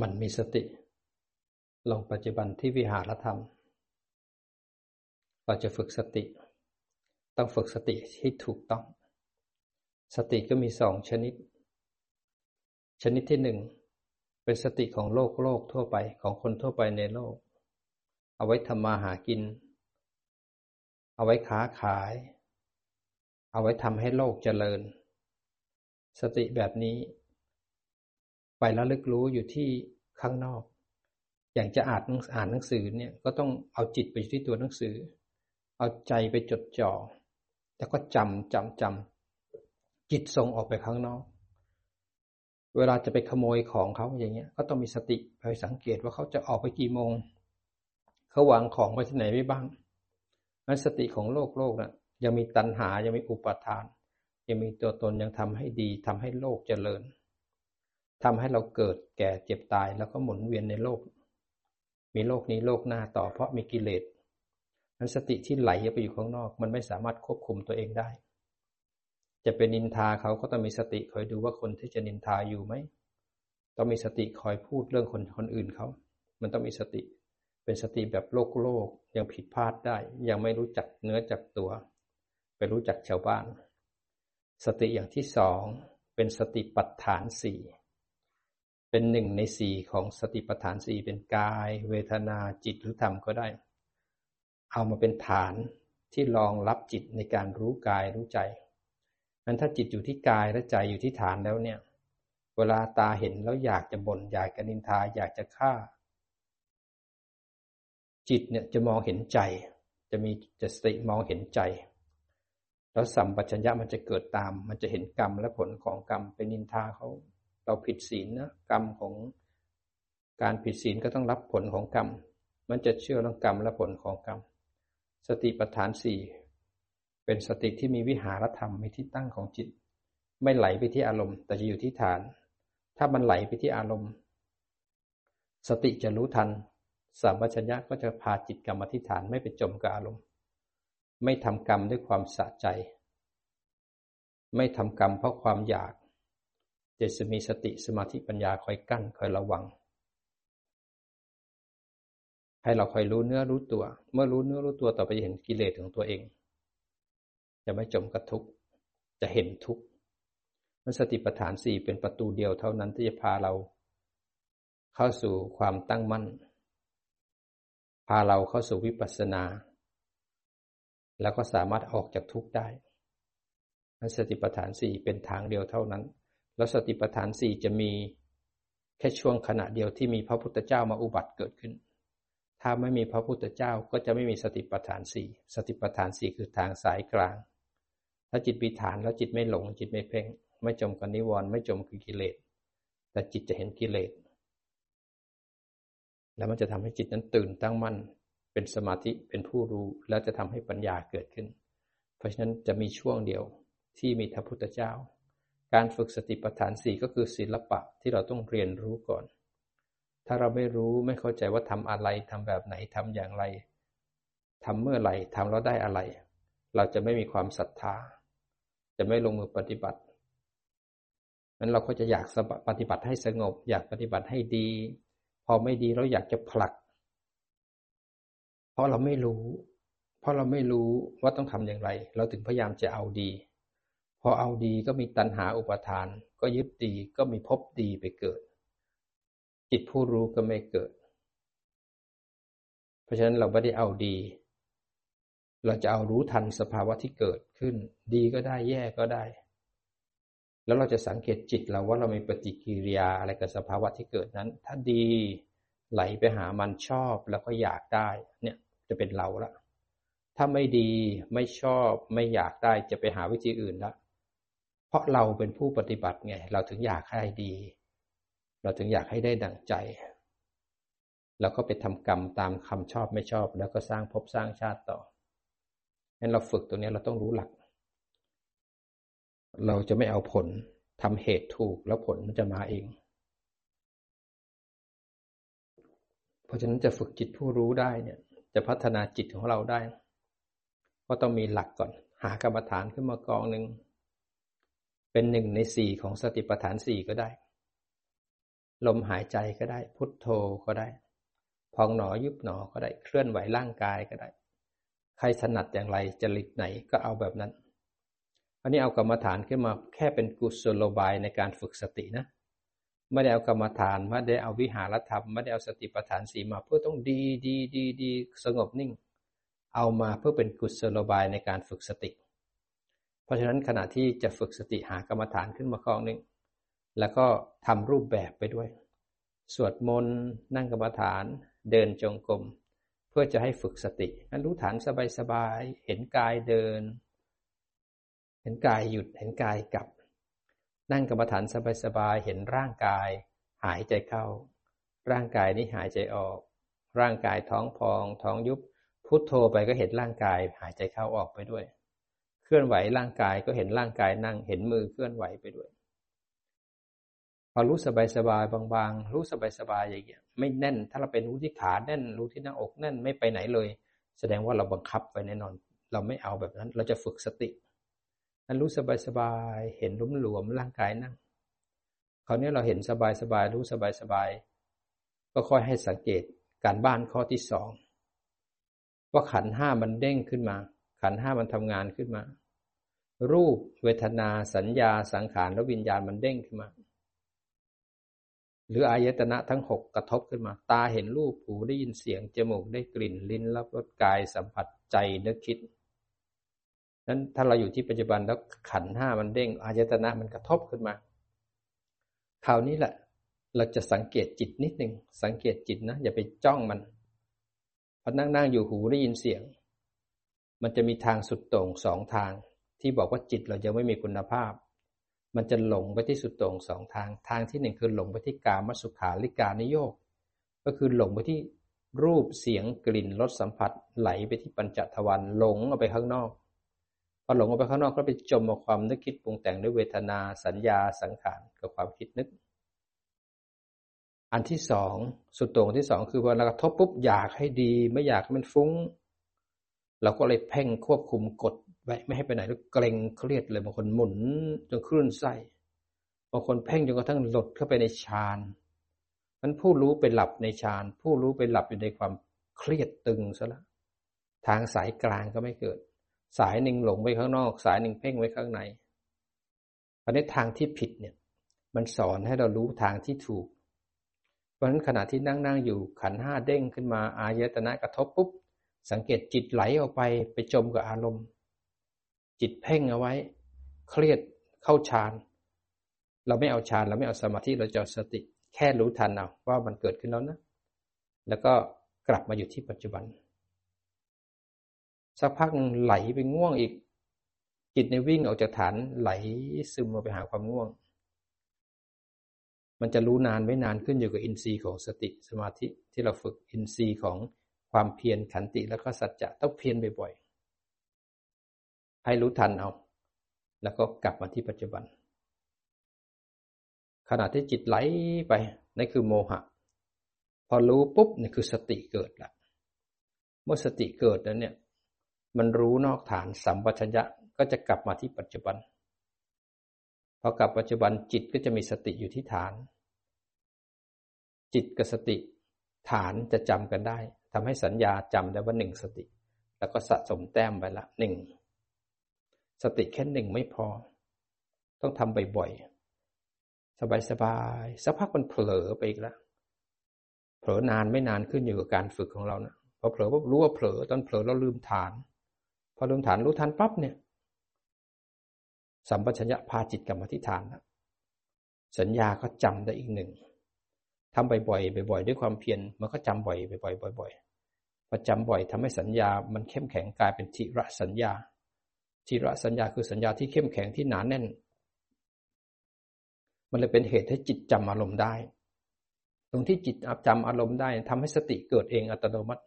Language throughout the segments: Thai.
มันมีสติ ลงปัจจุบันที่วิหารธรรม เราจะฝึกสติ ต้องฝึกสติที่ถูกต้อง สติก็มีสองชนิด ชนิดที่หนึ่งเป็นสติของโลกโลกทั่วไปของคนทั่วไปในโลก เอาไว้ทำมาหากิน เอาไว้ค้าขาย เอาไว้ทำให้โลกเจริญ สติแบบนี้ ไประลึกรู้อยู่ที่ข้างนอก อย่างจะอ่านอ่านหนังสือเนี่ยก็ต้องเอาจิตไปที่ตัวหนังสือ เอาใจไปจดจ่อแล้วก็จำจำจำจิตส่งออกไปข้างนอก เวลาจะไปขโมยของเขาอย่างเงี้ย ก็ต้องมีสติไปสังเกตว่าเขาจะออกไปกี่โมง เขาวางของไว้ที่ไหนไว้บ้างนั้นสติของโลกโลกนะ่ะยังมีตัณหายังมีอุปาทาน ยังมีตัวตนยังทำให้ดีทำให้โลกเจริญ ทำให้เราเกิดแก่เจ็บตายแล้วก็หมุนเวียนในโลก มีโลกนี้โลกหน้าต่อเพราะมีกิเลสนั้นสติที่ไหลไปอยู่ข้างนอก มันไม่สามารถควบคุมตัวเองได้ จะเป็นนินทาเขาก็ต้องมีสติคอยดูว่าคนที่จะนินทาอยู่ไหมต้องมีสติคอยพูดเรื่องคนคนอื่นเขา มันต้องมีสติ เป็นสติแบบโลกโลกยังผิดพลาดได้ ยังไม่รู้จักเนื้อจักตัว ไปรู้จักชาวบ้าน สติอย่างที่สองเป็นสติปัฏฐานสี่ เป็นหนึ่งในสี่ของสติปัฏฐานสี่เป็นกาย เวทนาจิตหรือธรรมก็ได้ เอามาเป็นฐานที่รองรับจิตในการรู้กายรู้ใจนั้นถ้าจิตอยู่ที่กายและใจอยู่ที่ฐานแล้วเนี่ย เวลาตาเห็นแล้วอยากจะบน่นอยากจะนินทาอยากจะฆ่า จิตเนี่ยจะมองเห็นใจ จะมีจะสติมองเห็นใจ แล้วสัมปชัญญะมันจะเกิดตาม มันจะเห็นกรรมและผลของกรรมเป็นนินทาเขา เราผิดศีลนะกรรมของการผิดศีลก็ต้องรับผลของกรรม มันจะเชื่อเรื่องกรรมและผลของกรรม สติปัฏฐานสี่เป็นสติที่มีวิหารธรรมมีที่ตั้งของจิต ไม่ไหลไปที่อารมณ์ แต่จะอยู่ที่ฐาน ถ้ามันไหลไปที่อารมณ์ สติจะรู้ทันสัมปชัญญะก็จะพาจิตกรรมที่ฐานไม่ไปจมกับอารมณ์ ไม่ทำกรรมด้วยความสะใจ ไม่ทำกรรมเพราะความอยาก จะมีสติสมาธิปัญญาคอยกั้นคอยระวัง ให้เราคอยรู้เนื้อรู้ตัว เมื่อรู้เนื้อรู้ตัวต่อไปจะเห็นกิเลสของตัวเอง จะไม่จมกับทุกข์จะเห็นทุกข์มันสติปัฏฐานสี่เป็นประตูเดียวเท่านั้นที่จะพาเรา เข้าสู่ความตั้งมั่น พาเราเข้าสู่วิปัสสนา แล้วก็สามารถออกจากทุกข์ได้มันสติปัฏฐานสี่เป็นทางเดียวเท่านั้น แล้วสติปัฏฐานสี่จะมีแค่ช่วงขณะเดียวที่มีพระพุทธเจ้ามาอุบัติเกิดขึ้น ถ้าไม่มีพระพุทธเจ้าก็จะไม่มีสติปัฏฐานสี่สติปัฏฐานสี่คือทางสายกลาง ถ้าจิตมีฐานแล้วจิตไม่หลงจิตไม่เพ่ง ไม่จมกับนิวรณ์ไม่จมกับกิเลส แต่จิตจะเห็นกิเลส แล้วมันจะทำให้จิตนั้นตื่นตั้งมั่น เป็นสมาธิเป็นผู้รู้ แล้วจะทำให้ปัญญาเกิดขึ้น เพราะฉะนั้นจะมีช่วงเดียวที่มีพระพุทธเจ้า การฝึกสติปัฏฐานสี่ก็คือศิลปะที่เราต้องเรียนรู้ก่อน ถ้าเราไม่รู้ไม่เข้าใจว่าทำอะไรทำแบบไหนทำอย่างไรทำเมื่อไหร่ทำแล้วได้อะไร เราจะไม่มีความศรัทธา จะไม่ลงมือปฏิบัตินั้นเราก็จะอยากปฏิบัติให้สงบ อยากปฏิบัติให้ดี พอไม่ดีเราอยากจะผลัก เพราะเราไม่รู้ เพราะเราไม่รู้ว่าต้องทำอย่างไร เราถึงพยายามจะเอาดี พอเอาดีก็มีตัณหาอุปทาน ก็ยึดดีก็มีภพดีไปเกิด จิตผู้รู้ก็ไม่เกิด เพราะฉะนั้นเราไม่ได้เอาดี เราจะเอารู้ทันสภาวะที่เกิดขึ้น ดีก็ได้แย่ก็ได้ แล้วเราจะสังเกตจิตเราว่าเรามีปฏิกิริยาอะไรกับสภาวะที่เกิดนั้น ถ้าดีไหลไปหามันชอบแล้วก็อยากได้ เนี่ยจะเป็นเราละถ้าไม่ดีไม่ชอบไม่อยากได้จะไปหาวิธีอื่นละ เพราะเราเป็นผู้ปฏิบัติไง เราถึงอยากให้ดี เราถึงอยากให้ได้ดั่งใจแล้วก็ไปทำกรรมตามคำชอบไม่ชอบ แล้วก็สร้างภพสร้างชาติต่องั้นเราฝึกตรงนี้เราต้องรู้หลัก เราจะไม่เอาผลทำเหตุถูกแล้วผลมันจะมาเอง เพราะฉะนั้นจะฝึกจิตผู้รู้ได้เนี่ย จะพัฒนาจิตของเราได้ ก็ต้องมีหลักก่อน หากรรมฐานขึ้นมากองหนึ่ง เป็นหนึ่งในสี่ของสติปัฏฐานสี่ก็ได้ ลมหายใจก็ได้ พุทโธก็ได้ พองหนอยุบหนอก็ได้ เคลื่อนไหวร่างกายก็ได้ ใครถนัดอย่างไรจริตไหนก็เอาแบบนั้น อันนี้เอากรรมฐานขึ้นมาแค่เป็นกุศโลบายในการฝึกสตินะ ไม่ได้เอากรรมฐาน ไม่ได้เอาวิหารธรรม ไม่ได้เอาสติปัฏฐานสีมาเพื่อต้องดีดีดีดีสงบนิ่ง เอามาเพื่อเป็นกุศโลบายในการฝึกสติ เพราะฉะนั้นขณะที่จะฝึกสติหากรรมฐานขึ้นมาข้องหนึ่งแล้วก็ทำรูปแบบไปด้วย สวดมนต์นั่งกรรมฐาน เดินจงกรมเพื่อจะให้ฝึกสติงั้นรู้ฐานสบายๆเห็นกายเดิน เห็นกายหยุดเห็นกายกลับ นั่งกรรมฐานสบายๆเห็นร่างกาย หายใจเข้า ร่างกายนี้หายใจออก ร่างกายท้องพอง ท้องยุบพุทโธไปก็เห็นร่างกายหายใจเข้าออกไปด้วย ลื่อนไหวร่างกายก็เห็นร่างกายนั่งเห็นมือเคลื่อนไหวไปด้วย พอรู้สบายสบายบางๆ รู้สบายสบายอย่างเงี้ยไม่แน่น ถ้าเราเป็นรู้ที่ขาแน่นรู้ที่หน้าอกแน่นไม่ไปไหนเลย แสดงว่าเราบังคับไปแน่นอน เราไม่เอาแบบนั้น เราจะฝึกสตินั้นรู้สบายสบายเห็นลุ่มหลวมร่างกายนั่งคราวนี้เราเห็นสบายสบายรู้สบายสบายก็ค่อยให้สังเกตการบ้านข้อที่สองว่าขันห้ามันเด้งขึ้นมา ขันห้ามันทำงานขึ้นมา รูปเวทนาสัญญาสังขารและวิญญาณมันเด้งขึ้นมา หรืออายตนะทั้งหกกระทบขึ้นมา ตาเห็นรูปหูได้ยินเสียงจมูกได้กลิ่นลิ้นรับรสกายสัมผัสใจนึกคิดนั้นถ้าเราอยู่ที่ปัจจุบันแล้วขันห้ามันเด้งอายตนะมันกระทบขึ้นมา คราวนี้แหละ เราจะสังเกตจิตนิดหนึ่งสังเกตจิตนะอย่าไปจ้องมันพอนั่งนั่งอยู่หูได้ยินเสียง มันจะมีทางสุดโต่งสองทาง ที่บอกว่าจิตเรายังไม่มีคุณภาพ มันจะหลงไปที่สุดโต่งสองทาง ทางที่หนึ่งคือหลงไปที่กามสุขาริการนิโยกก็คือหลงไปที่รูปเสียงกลิ่นรสสัมผัส ไหลไปที่ปัญจทวารหลงออกไปข้างนอก พอหลงออกไปข้างนอกก็ไปจมกับความนึกคิดปรุงแต่งด้วยเวทนาสัญญาสังขารกับความคิดนึก อันที่สองสุดโต่งที่สองคือเวลากระทบปุ๊บอยากให้ดี ไม่อยากให้มันฟุ้ง เราก็เลยเพ่งควบคุมกด ไว้ไม่ให้ไปไหนแล้วเกรงเครียดเลยบางคนหมุนจนคลื่นไส้บางคนเพ่งจนกระทั่งหลดเข้าไปในฌานมันผู้รู้ไปหลับในฌานผู้รู้ไปหลับอยู่ในความเครียดตึงซะละทางสายกลางก็ไม่เกิด สายหนึ่งหลงไปข้างนอก สายหนึ่งเพ่งไว้ข้างในอันนี้ทางที่ผิดเนี่ย มันสอนให้เรารู้ทางที่ถูก เพราะฉะนั้นขณะที่นั่งนั่งอยู่ขันห้าเด้งขึ้นมาอายตนะกระทบปุ๊บสังเกตจิตไหลออกไปไปจมกับอารมณ์ จิตเพ่งเอาไว้ เครียดเข้าฌาน เราไม่เอาฌานเราไม่เอาสมาธิเราจะสติ แค่รู้ทันเอาว่ามันเกิดขึ้นแล้วนะ แล้วก็กลับมาอยู่ที่ปัจจุบัน สักพักไหลไปง่วงอีก จิตในวิ่งออกจากฐานไหลซึมมาไปหาความง่วง มันจะรู้นานไม่นานขึ้นอยู่กับอินทรีย์ของสติสมาธิที่เราฝึกอินทรีย์ของความเพียรขันติแล้วก็สัจจะต้องเพียรบ่อย ให้รู้ทันเอา แล้วก็กลับมาที่ปัจจุบัน ขณะที่จิตไหลไปนั่นคือโมหะ พอรู้ปุ๊บนี่คือสติเกิดละเมื่อสติเกิดแล้วเนี่ยมันรู้นอกฐานสัมปชัญญะก็จะกลับมาที่ปัจจุบันพอกลับปัจจุบันจิตก็จะมีสติอยู่ที่ฐาน จิตกับสติฐานจะจำกันได้ทำให้สัญญาจำได้ว่าหนึ่งสติ แล้วก็สะสมแต้มไปละหนึ่ง สติแค่หนึ่งไม่พอ ต้องทำบ่อยๆ สบายๆ สักพักมันเผลอไปอีกแล้ว เผลอนานไม่นานขึ้นอยู่กับการฝึกของเรานะพอเผลอปุ๊บรู้ว่าเผลอตอนเผลอเราลืมฐาน พอลืมฐานรู้ทันปั๊บเนี่ย สัมปชัญญะพาจิตกลับมาที่ฐานนะสัญญาก็จำได้อีกหนึ่งทำบ่อยๆบ่อยๆ ด้วยความเพียรมันก็จำบ่อยบ่อยๆบ่อยๆพอจำบ่อยทำให้สัญญามันเข้มแข็งกลายเป็นทิระสัญญา ทีระสัญญาคือสัญญาที่เข้มแข็งที่หนานแน่น มันเลยเป็นเหตุให้จิตจำอารมณ์ได้ ตรงที่จิตจำอารมณ์ได้ทำให้สติเกิดเองอัตโนมัติ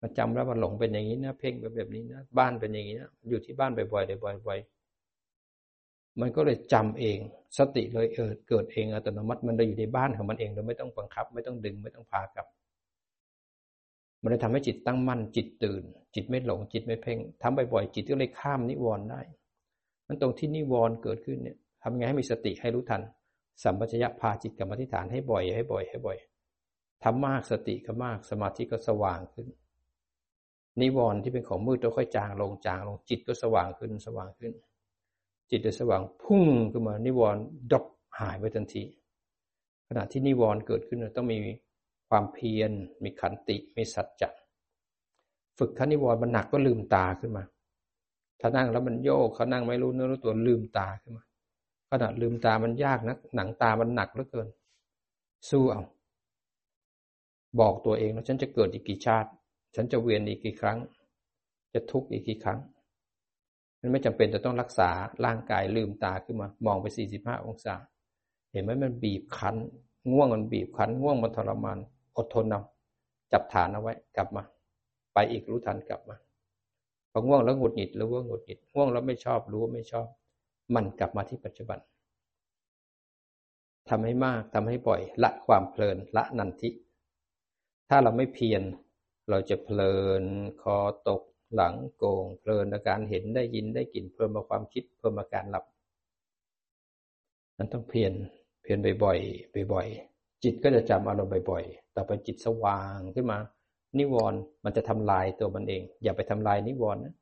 มาจำแล้วมันหลงเป็นอย่างนี้นะเพ่งแบบแบบนี้นะบ้านเป็นอย่างนี้นะอยู่ที่บ้านบ่อยๆบ่อยๆมันก็เลยจำเอง สติเลยเออเกิดเองอัตโนมัติ มันเลยอยู่ในบ้านของมันเองโดยไม่ต้องบังคับ ไม่ต้องดึงไม่ต้องพากลับ มันเลยทำให้จิตตั้งมั่นจิตตื่น จิตไม่หลงจิตไม่เพ่งทำบ่อยๆจิตก็เลยข้ามนิวรณ์ได้มันตรงที่นิวรณ์เกิดขึ้นเนี่ยทำไงให้มีสติให้รู้ทัน สัมปชัญญะพาจิตกรรมฐานให้บ่อยให้บ่อยให้บ่อยทำมากสติก็มากสมาธิก็สว่างขึ้น นิวรณ์ที่เป็นของมืดก็ค่อยจางลงจางลงจิตก็สว่างขึ้นสว่างขึ้น จิตจะสว่างพุ่งขึ้นมานิวรณ์ดบหายไปทันที ขณะที่นิวรณ์เกิดขึ้นต้องมี ความเพียร มีขันติ มีสัจจะฝึกท่านิวรณ์มันหนักก็ลืมตาขึ้นมา ถ้านั่งแล้วมันโยกเขานั่งไม่รู้เนื้อรู้ตัวลืมตาขึ้นมาขณะลืมตามันยากนะหนังตามันหนักเหลือเกิน สู้เอา บอกตัวเองว่าฉันจะเกิดอีกกี่ชาติ ฉันจะเวียนอีกกี่ครั้ง จะทุกข์อีกกี่ครั้ง มันไม่จำเป็นจะต้องรักษาร่างกายลืมตาขึ้นมา มองไปสี่สิบห้าองศา เห็นไหมมันบีบคั้น ง่วงมันบีบคั้น ง่วงมันทรมาน อดทนเอาจับฐานเอาไว้กลับมา ไปอีกรู้ทันกลับมาพอง่วงแล้วหงุดหงิดรู้ว่าหงุดหงิดง่วงแล้วไม่ชอบรู้ว่าไม่ชอบ มันกลับมาที่ปัจจุบันทำให้มากทำให้บ่อย ละความเพลินละนันทิ ถ้าเราไม่เพียรเราจะเพลินคอตกหลังโกง เพลินอาการเห็นได้ยินได้กลิ่นเพิ่มมาความคิดเพิ่มอาการหลับมันต้องเพียรเพียรบ่อยๆบ่อยๆจิตก็จะจำอารมณ์บ่อยๆ ต่อไปจิตสว่างขึ้นมา นิวรณ์มันจะทำลายตัวมันเอง อย่าไปทำลายนิวรณ์นะ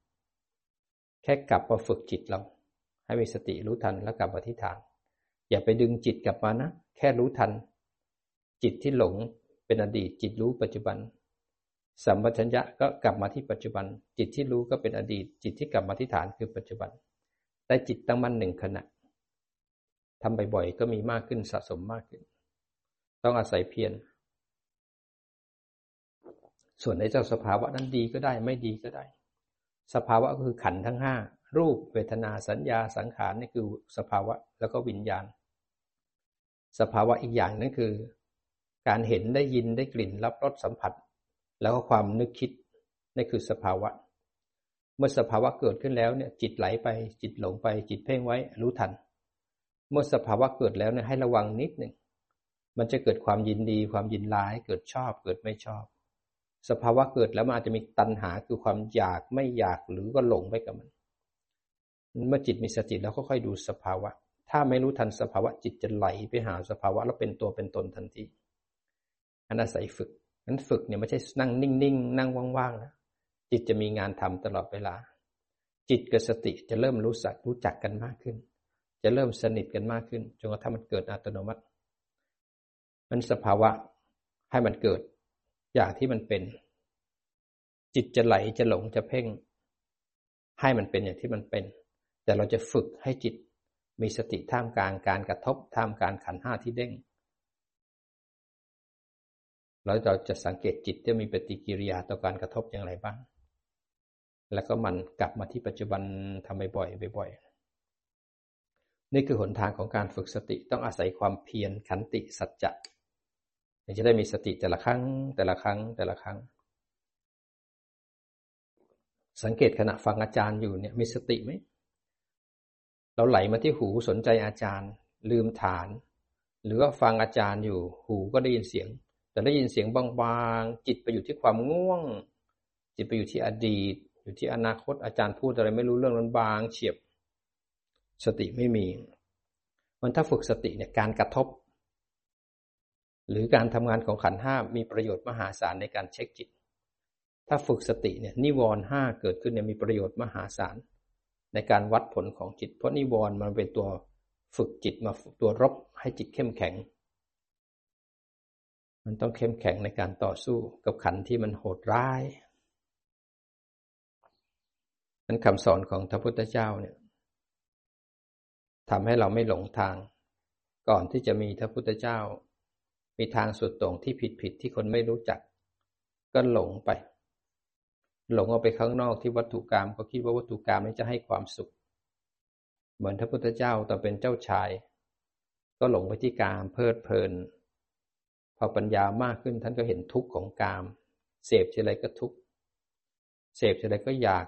แค่กลับมาฝึกจิตเรา ให้มีสติรู้ทันแล้วกลับมาที่ฐาน อย่าไปดึงจิตกลับมานะ แค่รู้ทัน จิตที่หลงเป็นอดีต จิตรู้ปัจจุบัน สัมปชัญญะก็กลับมาที่ปัจจุบัน จิตที่รู้ก็เป็นอดีต จิตที่กลับมาที่ฐานคือปัจจุบันได้จิตตั้งมั่นหนึ่งขณะทำบ่อยๆก็มีมากขึ้นสะสมมากขึ้น ต้องอาศัยเพียร ส่วนในเจ้าสภาวะนั้นดีก็ได้ไม่ดีก็ได้ สภาวะก็คือขันทั้งห้ารูปเวทนาสัญญาสังขารนี่คือสภาวะแล้วก็วิญญาณ สภาวะอีกอย่างนั้นคือ การเห็นได้ยินได้กลิ่นรับรสสัมผัส แล้วก็ความนึกคิดนี่คือสภาวะ เมื่อสภาวะเกิดขึ้นแล้วเนี่ยจิตไหลไปจิตหลงไปจิตเพ่งไว้รู้ทัน เมื่อสภาวะเกิดแล้วเนี่ยให้ระวังนิดหนึ่งมันจะเกิดความยินดีความยินร้ายเกิดชอบเกิดไม่ชอบ สภาวะเกิดแล้วมันอาจจะมีตัณหาคือความอยากไม่อยากหรือก็หลงไปกับมัน เมื่อจิตมีสติแล้วค่อยๆดูสภาวะ ถ้าไม่รู้ทันสภาวะจิตจะไหลไปหาสภาวะแล้วเป็นตัวเป็นตนทันทีอันอาศัยฝึกนั้นฝึกเนี่ยไม่ใช่นั่งนิ่งๆนั่งว่างๆนะจิตจะมีงานทำตลอดเวลา จิตกับสติจะเริ่มรู้สักรู้จักกันมากขึ้น จะเริ่มสนิทกันมากขึ้นจนกระทั่งมันเกิดอัตโนมัติ มันสภาวะให้มันเกิด อย่างที่มันเป็น จิตจะไหลจะหลงจะเพ่ง ให้มันเป็นอย่างที่มันเป็น แต่เราจะฝึกให้จิตมีสติท่ามกลางการกระทบท่ามกลางขันห้าที่เด้งแล้วเราจะสังเกตจิตจะมีปฏิกิริยาต่อการกระทบอย่างไรบ้าง แล้วก็มันกลับมาที่ปัจจุบันทำบ่อยๆบ่อยๆ นี่คือหนทางของการฝึกสติต้องอาศัยความเพียรขันติสัจจะ จะได้มีสติแต่ละครั้ง แต่ละครั้งแต่ละครั้ง สังเกตขณะฟังอาจารย์อยู่เนี่ยมีสติไหมเราไหลมาที่หูสนใจอาจารย์ ลืมฐาน หรือว่าฟังอาจารย์อยู่หูก็ได้ยินเสียง แต่ได้ยินเสียงบางๆ จิตไปอยู่ที่ความง่วง จิตไปอยู่ที่อดีต อยู่ที่อนาคตอาจารย์พูดอะไรไม่รู้เรื่องนั้นบางเฉียบ สติไม่มี มันถ้าฝึกสติเนี่ยการกระทบ หรือการทำงานของขันห้ามีประโยชน์มหาศาลในการเช็คจิต ถ้าฝึกสติเนี่ยนิวรณ์ห้าเกิดขึ้นเนี่ยมีประโยชน์มหาศาลในการวัดผลของจิต เพราะนิวรณ์มันเป็นตัวฝึกจิตมาตัวรบให้จิตเข้มแข็ง มันต้องเข้มแข็งในการต่อสู้กับขันที่มันโหดร้ายนั้นคำสอนของพระพุทธเจ้าเนี่ยทำให้เราไม่หลงทาง ก่อนที่จะมีพระพุทธเจ้า มีทางสุดตรงที่ผิดผิดที่คนไม่รู้จัก ก็หลงไป หลงออกไปข้างนอกที่วัตถุกรรมก็คิดว่าวัตถุกรรมนี้จะให้ความสุข เหมือนพระพุทธเจ้าตอนเป็นเจ้าชาย ก็หลงไปที่การเพลิดเพลิน พอปัญญามากขึ้นท่านก็เห็นทุกข์ของกาม เสพทีไรก็ทุกข์เสพทีไรก็อยาก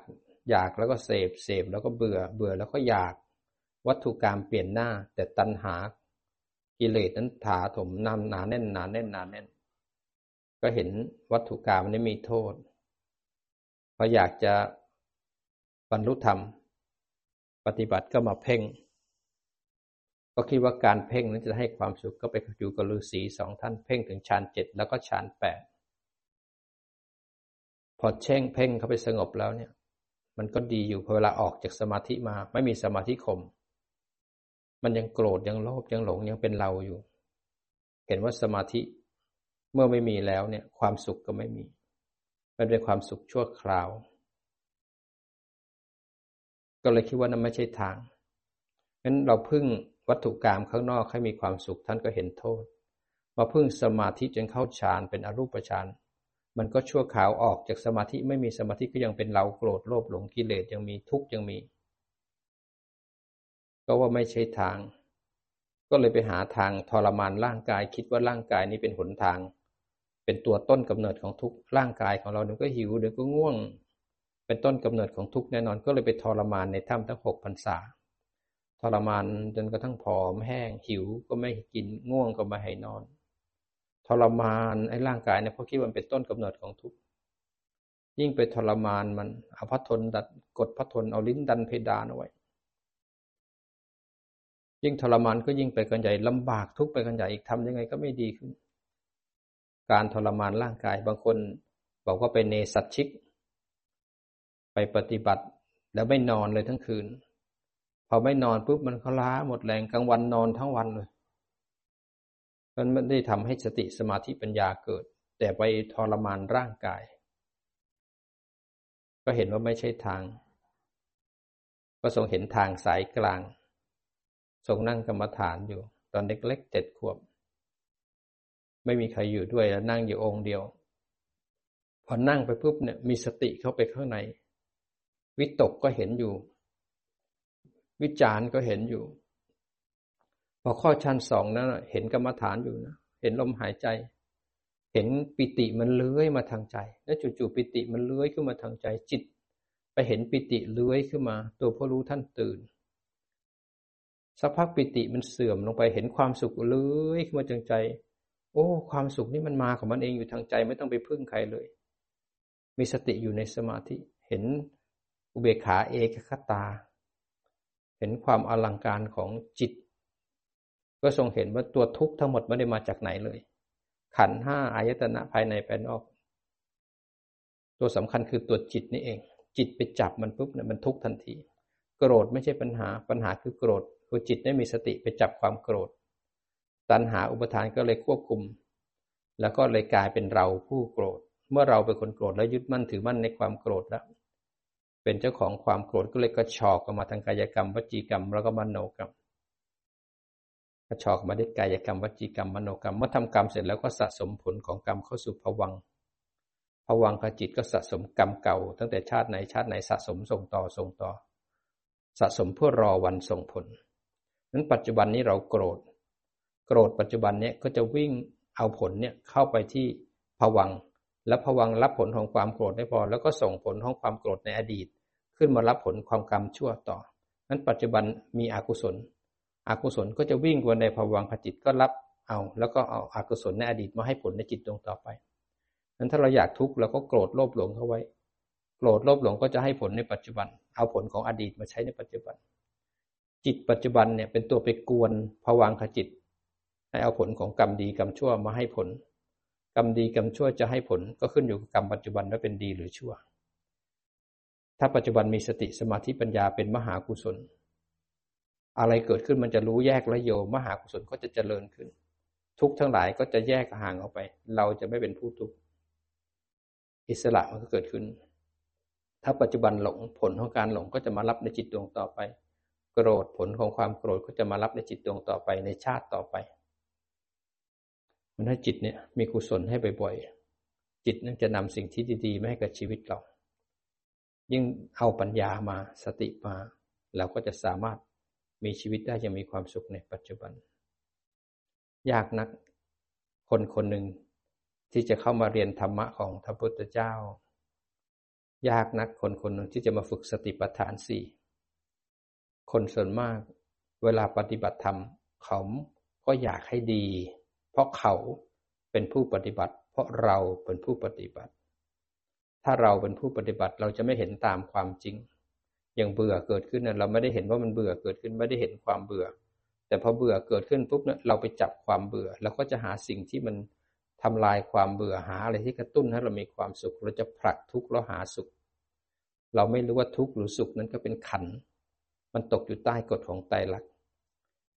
อยากแล้วก็เสพเสพแล้วก็เบื่อเบื่อแล้วก็อยาก วัตถุกรรมเปลี่ยนหน้า แต่ตัณหา กิเลสนั้นถาถมนำหนาแน่นหนาแน่นหนาแน่น ก็เห็นวัตถุกรรมนี้มีโทษพออยากจะบรรลุธรรม ปฏิบัติก็มาเพ่ง ก็คิดว่าการเพ่งนั้นจะให้ความสุขก็ไปอยู่กับฤาษีสองท่านเพ่งถึงฌานเจ็ดแล้วก็ฌานแปดพอเช่งเพ่งเข้าไปสงบแล้วเนี่ย มันก็ดีอยู่พอเวลาออกจากสมาธิมา ไม่มีสมาธิคม มันยังโกรธยังโลภยังหลงยังเป็นเราอยู่ เห็นว่าสมาธิเมื่อไม่มีแล้วเนี่ย ความสุขก็ไม่มี มันเป็นความสุขชั่วคราว ก็เลยคิดว่านั่นไม่ใช่ทางงั้นเราพึ่งวัตถุกรรมข้างนอกให้มีความสุขท่านก็เห็นโทษมาพึ่งสมาธิจนเข้าฌานเป็นอรูปฌานมันก็ชั่วขาวออกจากสมาธิไม่มีสมาธิก็ยังเป็นเราโกรธโลภหลงกิเลสยังมีทุกข์ยังมี ก็ว่าไม่ใช่ทาง ก็เลยไปหาทางทรมานร่างกาย คิดว่าร่างกายนี้เป็นหนทาง เป็นตัวต้นกำเนิดของทุกร่างกายของเราเดี๋ยวก็หิวเดี๋ยวก็ง่วง เป็นต้นกำเนิดของทุกแน่นอน ก็เลยไปทรมานในถ้ำทั้งหกพรรษาทรมานจนกระทั่งผอมแห้งหิวก็ไม่กินง่วงก็ไม่ให้นอนทรมานไอ้ร่างกายเนี่ยเพราะคิดว่าเป็นต้นกำเนิดของทุกข์ยิ่งไปทรมานมันเอาพัดทนดัดกดพัดทนเอาลิ้นดันเพดานเอาไว้ ยิ่งทรมานก็ยิ่งไปกันใหญ่ลำบากทุกไปกันใหญ่อีกทำยังไงก็ไม่ดีขึ้น การทรมานร่างกาย บางคนบอกว่าเป็นเนสัตชิก ไปปฏิบัติแล้วไม่นอนเลยทั้งคืน พอไม่นอนปุ๊บมันก็ล้าหมดแรงกลางวันนอนทั้งวันเลยมันไม่ได้ทำให้สติสมาธิปัญญาเกิด แต่ไปทรมานร่างกาย ก็เห็นว่าไม่ใช่ทาง ก็ทรงเห็นทางสายกลาง ทรงนั่งกรรมฐานอยู่ ตอนเล็กๆเจ็ดขวบ ไม่มีใครอยู่ด้วยแล้วนั่งอยู่องค์เดียว พอนั่งไปปุ๊บเนี่ยมีสติเข้าไปข้างใน วิตกก็เห็นอยู่ วิจารณ์ก็เห็นอยู่ พอข้อชั้นสองนั้นเห็นกรรมฐานอยู่นะเห็นลมหายใจ เห็นปิติมันเลื้อยมาทางใจ แล้วจู่ๆปิติมันเลื้อยขึ้นมาทางใจจิต ไปเห็นปิติเลื้อยขึ้นมา ตัวผู้รู้ท่านตื่น สักพักปิติมันเสื่อมลงไปเห็นความสุขเลยขึ้นมาทางใจ โอ้ ความสุขนี่มันมาของมันเองอยู่ทางใจไม่ต้องไปพึ่งใครเลย มีสติอยู่ในสมาธิเห็นอุเบกขาเอกคตา เห็นความอลังการของจิต ก็ทรงเห็นว่าตัวทุกข์ทั้งหมดไม่ได้มาจากไหนเลย ขันห้าอายตนะภายในภายนอก ตัวสำคัญคือตัวจิตนี่เอง จิตไปจับมันปุ๊บเนี่ยมันทุกข์ทันที โกรธไม่ใช่ปัญหาปัญหาคือโกรธ คือจิตไม่มีสติไปจับความโกรธ ตัณหาอุปทานก็เลยควบคุม แล้วก็เลยกลายเป็นเราผู้โกรธ เมื่อเราเป็นคนโกรธแล้วยึดมั่นถือมั่นในความโกรธแล้ว เป็นเจ้าของความโกรธก็เลยกระชอกออกมาทางกายกรรม วจีกรรม แล้วก็มโนกรรมกระชอกมาได้กายกรรม วจีกรรมมโนกรรมเมื่อทำกรรมเสร็จแล้วก็สะสมผลของกรรมเข้าสู่ภวังภวังขจิตก็สะสมกรรมเก่า ตั้งแต่ชาติไหนชาติไหนสะสมส่งต่อส่งต่อสะสมเพื่อรอวันส่งผล นั้นปัจจุบันนี้เราโกรธ โกรธปัจจุบันเนี้ยก็จะวิ่งเอาผลเนี่ยเข้าไปที่ภวัง แล้วภวังรับผลของความโกรธได้พอ แล้วก็ส่งผลของความโกรธในอดีต ขึ้นมารับผลความกรรมชั่วต่อ นั้นปัจจุบันมีอกุศล อกุศลก็จะวิ่งวนในภวังขจิตก็รับเอา แล้วก็เอาอากุศลในอดีตมาให้ผลในจิตดวงต่อไปนั้นถ้าเราอยากทุกข์เราก็โกรธโลภหลงเข้าไว้ โกรธโลภหลงก็จะให้ผลในปัจจุบัน เอาผลของอดีตมาใช้ในปัจจุบัน จิตปัจจุบันเนี่ยเป็นตัวไปกวนภวังขจิต ให้เอาผลของกรรมดีกรรมชั่วมาให้ผล กรรมดีกรรมชั่วจะให้ผลก็ขึ้นอยู่กับกรรมปัจจุบันว่าเป็นดีหรือชั่ว ถ้าปัจจุบันมีสติสมาธิปัญญาเป็นมหากุศล อะไรเกิดขึ้นมันจะรู้แยกและโยมหากุศลก็จะเจริญขึ้น ทุกทั้งหลายก็จะแยกห่างออกไป เราจะไม่เป็นผู้ทุกข์อิสระมันก็เกิดขึ้น ถ้าปัจจุบันหลงผลของการหลงก็จะมารับในจิตดวงต่อไป โกรธผลของความโกรธก็จะมารับในจิตดวงต่อไปในชาติต่อไปมันให้จิตเนี่ยมีกุศลให้บ่อยๆจิตนั่นจะนำสิ่งที่ดีๆมาให้กับชีวิตเรา ยิ่งเอาปัญญามาสติมาเราก็จะสามารถมีชีวิตได้ยังมีความสุขในปัจจุบัน ยากนักคนคนหนึ่งที่จะเข้ามาเรียนธรรมะของพระพุทธเจ้า ยากนักคนคนหนึ่งที่จะมาฝึกสติปัฏฐานสี่ คนส่วนมาก เวลาปฏิบัติธรรม เขาก็อยากให้ดี เพราะเขาเป็นผู้ปฏิบัติ เพราะเราเป็นผู้ปฏิบัติ ถ้าเราเป็นผู้ปฏิบัติเราจะไม่เห็นตามความจริง อย่างเบื่อเกิดขึ้นเราไม่ได้เห็นว่ามันเบื่อเกิดขึ้นไม่ได้เห็นความเบื่อ แต่พอเบื่อเกิดขึ้นปุ๊บเนี่ยเราไปจับความเบื่อแล้วก็จะหาสิ่งที่มันทำลายความเบื่อหาอะไรที่กระตุ้นให้เรามีความสุข เราจะผลักทุกข์แล้วหาสุข เราไม่รู้ว่าทุกข์หรือสุขนั้นก็เป็นขัน มันตกอยู่ใต้กฎของไตรลักษณ์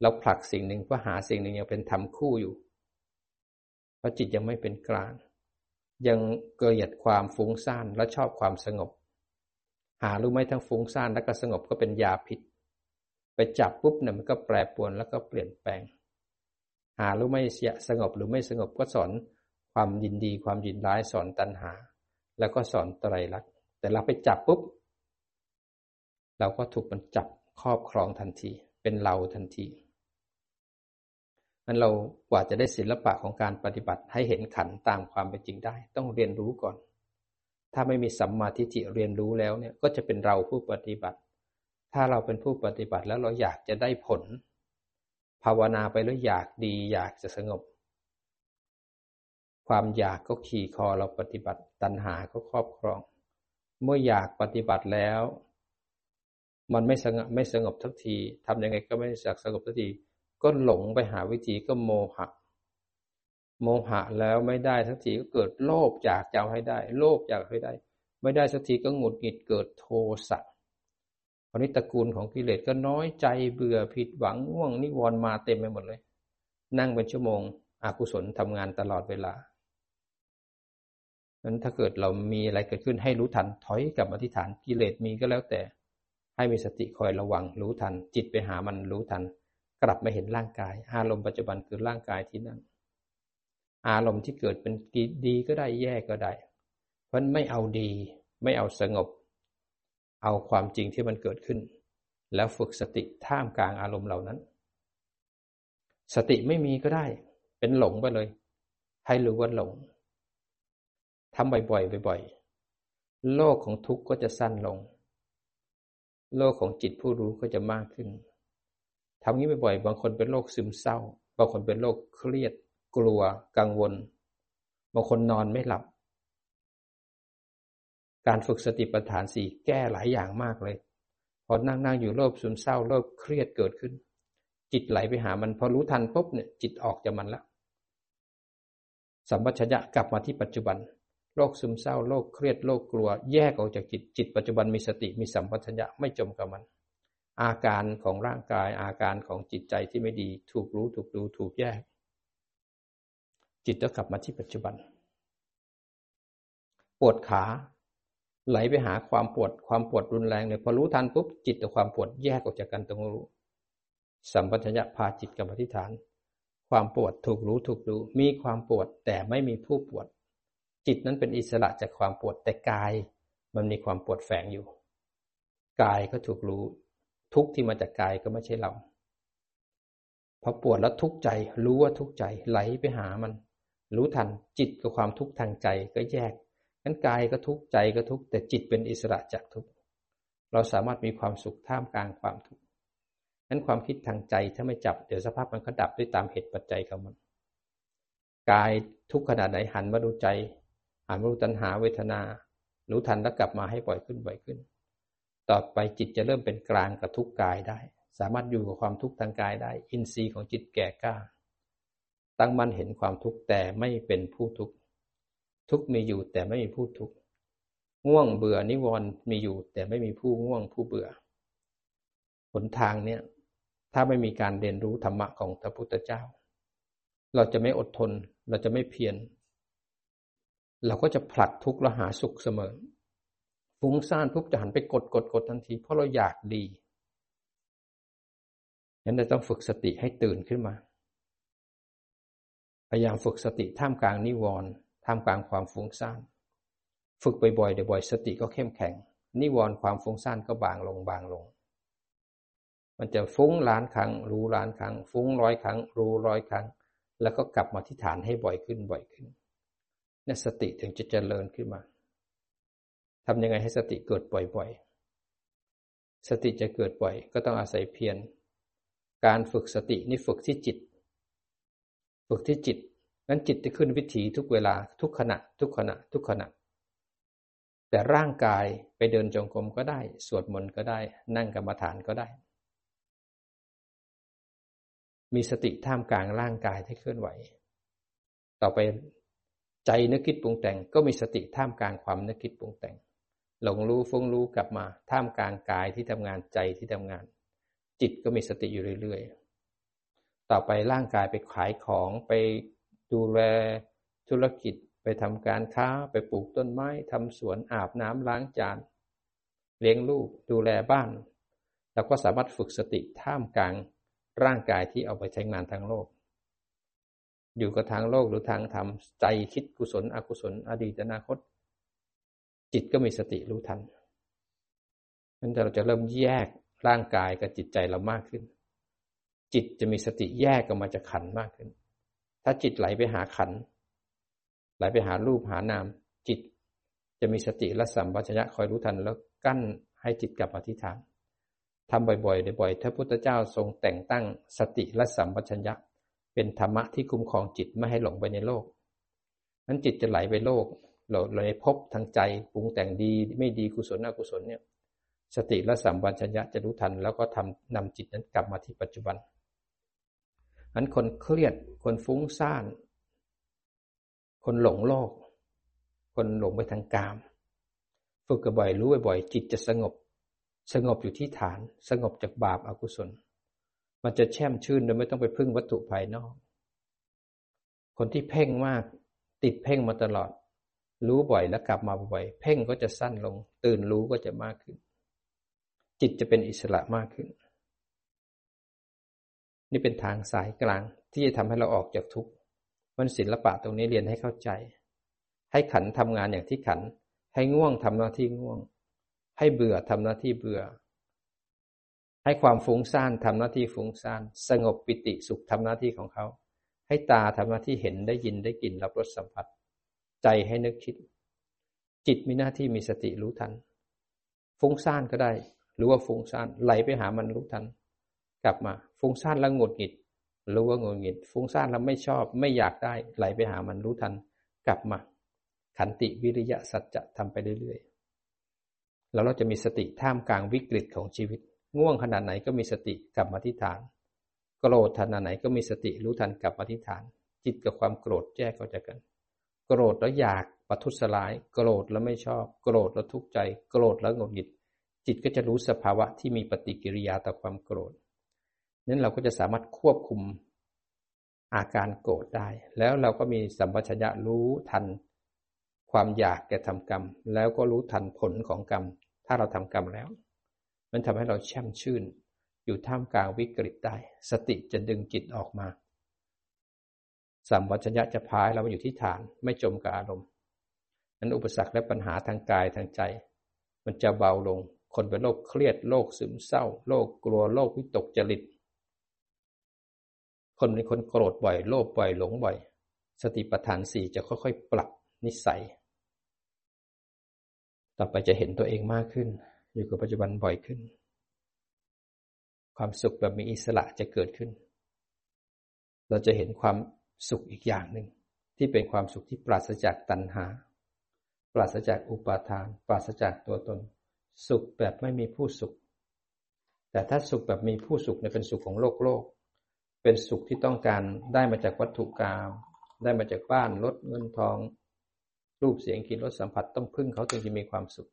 เราผลักสิ่งหนึ่งเพื่อหาสิ่งหนึ่งยังเป็นธรรมคู่อยู่ เพราะจิตยังไม่เป็นกลาง ยังเกลียดความฟุ้งซ่านและชอบความสงบ หารู้ไหมทั้งฟุ้งซ่านและก็สงบก็เป็นยาพิษ ไปจับปุ๊บเนี่ยมันก็แปรปรวนแล้วก็เปลี่ยนแปลง หารู้ไหมเสียสงบหรือไม่สงบก็สอนความยินดีความยินร้ายสอนตัณหา แล้วก็สอนไตรลักษณ์แต่เราไปจับปุ๊บ เราก็ถูกมันจับ ครอบครองทันที เป็นเราทันทีนั้นเรากว่าจะได้ศิลปะของการปฏิบัติให้เห็นขันตามความเป็นจริงได้ ต้องเรียนรู้ก่อน ถ้าไม่มีสัมมาทิฏฐิเรียนรู้แล้วเนี่ยก็จะเป็นเราผู้ปฏิบัติ ถ้าเราเป็นผู้ปฏิบัติแล้วเราอยากจะได้ผล ภาวนาไปแล้วอยากดีอยากจะสงบ ความอยากก็ขี่คอเราปฏิบัติตัณหาก็ครอบครอง เมื่ออยากปฏิบัติแล้ว มันไม่สงบไม่สงบทักทีทำยังไงก็ไม่สักสงบทักที ก็หลงไปหาวิธีก็โมหะ โมหะแล้วไม่ได้สักทีก็เกิดโลภอยากจะเอาให้ได้ โลภอยากให้ได้ ไม่ได้สักทีก็หงุดหงิดเกิดโทสะคราวนี้ตระกูลของกิเลสก็น้อยใจเบื่อผิดหวังง่วงนิวรณ์มาเต็มไปหมดเลย นั่งเป็นชั่วโมงอกุศลทำงานตลอดเวลานั้นถ้าเกิดเรามีอะไรเกิดขึ้นให้รู้ทันถอยกลับมาที่ฐานกิเลสมีก็แล้วแต่ ให้มีสติคอยระวังรู้ทัน จิตไปหามันรู้ทัน กลับมาเห็นร่างกาย อารมณ์ปัจจุบันคือร่างกายที่นั่นอารมณ์ที่เกิดเป็นดีก็ได้แย่ก็ได้ เพราะไม่เอาดี ไม่เอาสงบ เอาความจริงที่มันเกิดขึ้น แล้วฝึกสติท่ามกลางอารมณ์เหล่านั้น สติไม่มีก็ได้ เป็นหลงไปเลย ให้รู้ว่าหลงทำบ่อยๆบ่อยๆโลกของทุกข์ก็จะสั้นลง โลกของจิตผู้รู้ก็จะมากขึ้นทำนี้บ่อยๆบางคนเป็นโรคซึมเศร้า บางคนเป็นโรคเครียด กลัว กังวล บางคนนอนไม่หลับ การฝึกสติปัฏฐานสี่แก้หลายอย่างมากเลย พอนั่งนั่งอยู่โรคซึมเศร้าโรคเครียดเกิดขึ้น จิตไหลไปหามันพอรู้ทันปุ๊บเนี่ยจิตออกจากมันแล้วสัมปชัญญะกลับมาที่ปัจจุบัน โรคซึมเศร้าโรคเครียดโรคกลัว แยกออกจากจิตจิตปัจจุบันมีสติมีสัมปชัญญะไม่จมกับมัน อาการของร่างกายอาการของจิตใจที่ไม่ดี ถูกรู้ถูกดูถูกแยก จิตก็กลับมาที่ปัจจุบัน ปวดขาไหลไปหาความปวดความปวดรุนแรงเนี่ยพอรู้ทันปุ๊บจิตกับความปวดแยกออกจากกันตรงรู้สัมปชัญญะพาจิตกับอธิษฐาน ความปวดถูกรู้ถูกดูมีความปวดแต่ไม่มีผู้ปวด จิตนั้นเป็นอิสระจากความปวดแต่กาย มันมีความปวดแฝงอยู่ กายก็ถูกรู้ ทุกที่มาจากกายก็ไม่ใช่เราพอปวดแล้วทุกข์ใจ รู้ว่าทุกข์ใจไหลไปหามัน รู้ทันจิตกับความทุกข์ทางใจก็แยกนั้นกายก็ทุกข์ใจก็ทุกข์แต่จิตเป็นอิสระจากทุกข์เราสามารถมีความสุขท่ามกลางความทุกข์นั้นความคิดทางใจถ้าไม่จับเดี๋ยวสภาพมันก็ดับด้วยตามเหตุปัจจัยของมัน กายทุกขนาดไหนหันมาดูใจ หันมาดูตัณหาเวทนา รู้ทันแล้วกลับมาให้บ่อยขึ้นบ่อยขึ้น ต่อไปจิตจะเริ่มเป็นกลางกับทุกกายได้ สามารถอยู่กับความทุกข์ทางกายได้ อินทรีย์ของจิตแก่กล้า ตั้งมั่นเห็นความทุกข์แต่ไม่เป็นผู้ทุกข์ทุกข์มีอยู่แต่ไม่มีผู้ทุกข์ง่วงเบื่อนิวรณ์มีอยู่ แต่ไม่มีผู้ง่วงผู้เบื่อหนทางเนี้ยถ้าไม่มีการเรียนรู้ธรรมะของพระพุทธเจ้า เราจะไม่อดทน เราจะไม่เพียร เราก็จะผลัดทุกข์และหาสุขเสมอ ฟุ้งซ่านปุ๊บจะหันไปกดกดกดทันที เพราะเราอยากดีฉะนั้นเราต้องฝึกสติให้ตื่นขึ้นมา พยายามฝึกสติท่ามกลางนิวรณ์ท่ามกลางความฟุ้งซ่าน ฝึกบ่อยๆเดี๋ยวบ่อยสติก็เข้มแข็ง นิวรณ์ความฟุ้งซ่านก็บางลงบางลง มันจะฟุ้งล้านครั้ง รู้ล้านครั้ง ฟุ้งร้อยครั้ง รู้ร้อยครั้ง แล้วก็กลับมาที่ฐานให้บ่อยขึ้นบ่อยขึ้น นี่สติถึงจะเจริญขึ้นมาทำยังไงให้สติเกิดบ่อยๆ สติจะเกิดบ่อย ก็ต้องอาศัยเพียร การฝึกสตินี่ฝึกที่จิต ฝึกที่จิตงั้นจิตจะขึ้นวิถีทุกเวลาทุกขณะ ทุกขณะ ทุกขณะ แต่ร่างกายไปเดินจงกรมก็ได้ สวดมนต์ก็ได้ นั่งกรรมฐานก็ได้ มีสติท่ามกลางร่างกายที่เคลื่อนไหว ต่อไป ใจนึกคิดปรุงแต่งก็มีสติท่ามกลางความนึกคิดปรุงแต่ง หลงรู้ฟุ้งรู้กลับมา ท่ามกลางกายที่ทำงานใจที่ทำงาน จิตก็มีสติอยู่เรื่อยๆ ต่อไปร่างกายไปขายของไปดูแลธุรกิจไปทำการค้าไปปลูกต้นไม้ทำสวนอาบน้ำล้างจาน เลี้ยงลูกดูแลบ้านเราก็สามารถฝึกสติท่ามกลางร่างกายที่เอาไปใช้งานทางโลก อยู่กับทางโลกหรือทางธรรม ใจคิดกุศล อกุศล อดีตอนาคต จิตก็มีสติรู้ทันนั้นเราจะเริ่มแยกร่างกายกับจิตใจเรามากขึ้น จิตจะมีสติแยกออกมาจากขันมากขึ้น ถ้าจิตไหลไปหาขัน ไหลไปหารูปหานาม จิตจะมีสติและสัมปชัญญะคอยรู้ทัน แล้วกั้นให้จิตกลับมาที่ฐานทำบ่อยๆบ่อยๆถ้าพุทธเจ้าทรงแต่งตั้งสติและสัมปชัญญะ เป็นธรรมะที่คุ้มครองจิตไม่ให้หลงไปในโลก นั้นจิตจะไหลไปโลกเราเลยพบทางใจปรุงแต่งดีไม่ดีกุศลอกุศลเนี่ยสติและสัมปชัญญะจะรู้ทัน แล้วก็ทำนำจิตนั้นกลับมาที่ปัจจุบันนั้นคนเครียดคนฟุ้งซ่าน คนหลงโลก คนหลงไปทางกาม ฝึกบ่อยรู้บ่อยจิตจะสงบ สงบอยู่ที่ฐาน สงบจากบาปอากุศล มันจะแช่มชื่นโดยไม่ต้องไปพึ่งวัตถุภายนอก คนที่เพ่งมาก ติดเพ่งมาตลอด รู้บ่อยแล้วกลับมาบ่อยเพ่งก็จะสั้นลง ตื่นรู้ก็จะมากขึ้น จิตจะเป็นอิสระมากขึ้น นี่เป็นทางสายกลางที่จะทำให้เราออกจากทุกข์มันศิลปะตรงนี้เรียนให้เข้าใจ ให้ขันทำงานอย่างที่ขัน ให้ง่วงทำหน้าที่ง่วง ให้เบื่อทำหน้าที่เบื่อ ให้ความฟุ้งซ่านทำหน้าที่ฟุ้งซ่าน สงบปิติสุขทำหน้าที่ของเขา ให้ตาทำหน้าที่เห็นได้ยินได้กลิ่นรับรสสัมผัส ใจให้นึกคิด จิตมีหน้าที่มีสติรู้ทัน ฟุ้งซ่านก็ได้ รู้ว่าฟุ้งซ่านไหลไปหามันรู้ทัน กลับมา ฟุ้งซ่านแล้วหงุดหงิด รู้ว่าหงุดหงิด ฟุ้งซ่านแล้วไม่ชอบ ไม่อยากได้ ไหลไปหามันรู้ทัน กลับมา ขันติวิริยะสัจจะทำไปเรื่อยๆแล้วเราจะมีสติท่ามกลางวิกฤตของชีวิต ง่วงขนาดไหนก็มีสติกลับมาที่ฐาน โกรธขนาดไหนก็มีสติรู้ทันกลับมาที่ฐาน จิตกับความโกรธแยกเข้าใจกัน โกรธแล้วอยากปัทุสลาย โกรธแล้วไม่ชอบ โกรธแล้วทุกข์ใจ โกรธแล้วหงุดหงิด จิตก็จะรู้สภาวะที่มีปฏิกิริยาต่อความโกรธนั้นเราก็จะสามารถควบคุมอาการโกรธได้ แล้วเราก็มีสัมปชัญญะรู้ทันความอยากแก่ทำกรรม แล้วก็รู้ทันผลของกรรม ถ้าเราทำกรรมแล้ว มันทำให้เราแช่มชื่น อยู่ท่ามกลางวิกฤตได้ สติจะดึงจิตออกมาสัมปชัญญะจะพายเรามาอยู่ที่ฐานไม่จมกับอารมณ์นั้นอุปสรรคและปัญหาทางกายทางใจ มันจะเบาลง คนเป็นโรคเครียดโรคซึมเศร้าโรคกลัวโรควิตกจริต คนเป็นคนโกรธบ่อยโลภบ่อยหลงบ่อย สติปัฏฐานสี่จะค่อยๆ ปรับนิสัย ต่อไปจะเห็นตัวเองมากขึ้น อยู่กับปัจจุบันบ่อยขึ้น ความสุขแบบมีอิสระจะเกิดขึ้น เราจะเห็นความสุขอีกอย่างหนึ่ง ที่เป็นความสุขที่ปราศจากตัณหา ปราศจากอุปาทาน ปราศจากตัวตน สุขแบบไม่มีผู้สุข แต่ถ้าสุขแบบมีผู้สุขเนี่ยเป็นสุขของโลกโลก เป็นสุขที่ต้องการได้มาจากวัตถุกรรมได้มาจากบ้านรถเงินทอง รูปเสียงกลิ่นรสสัมผัสต้องพึ่งเขาจึงจะมีความสุข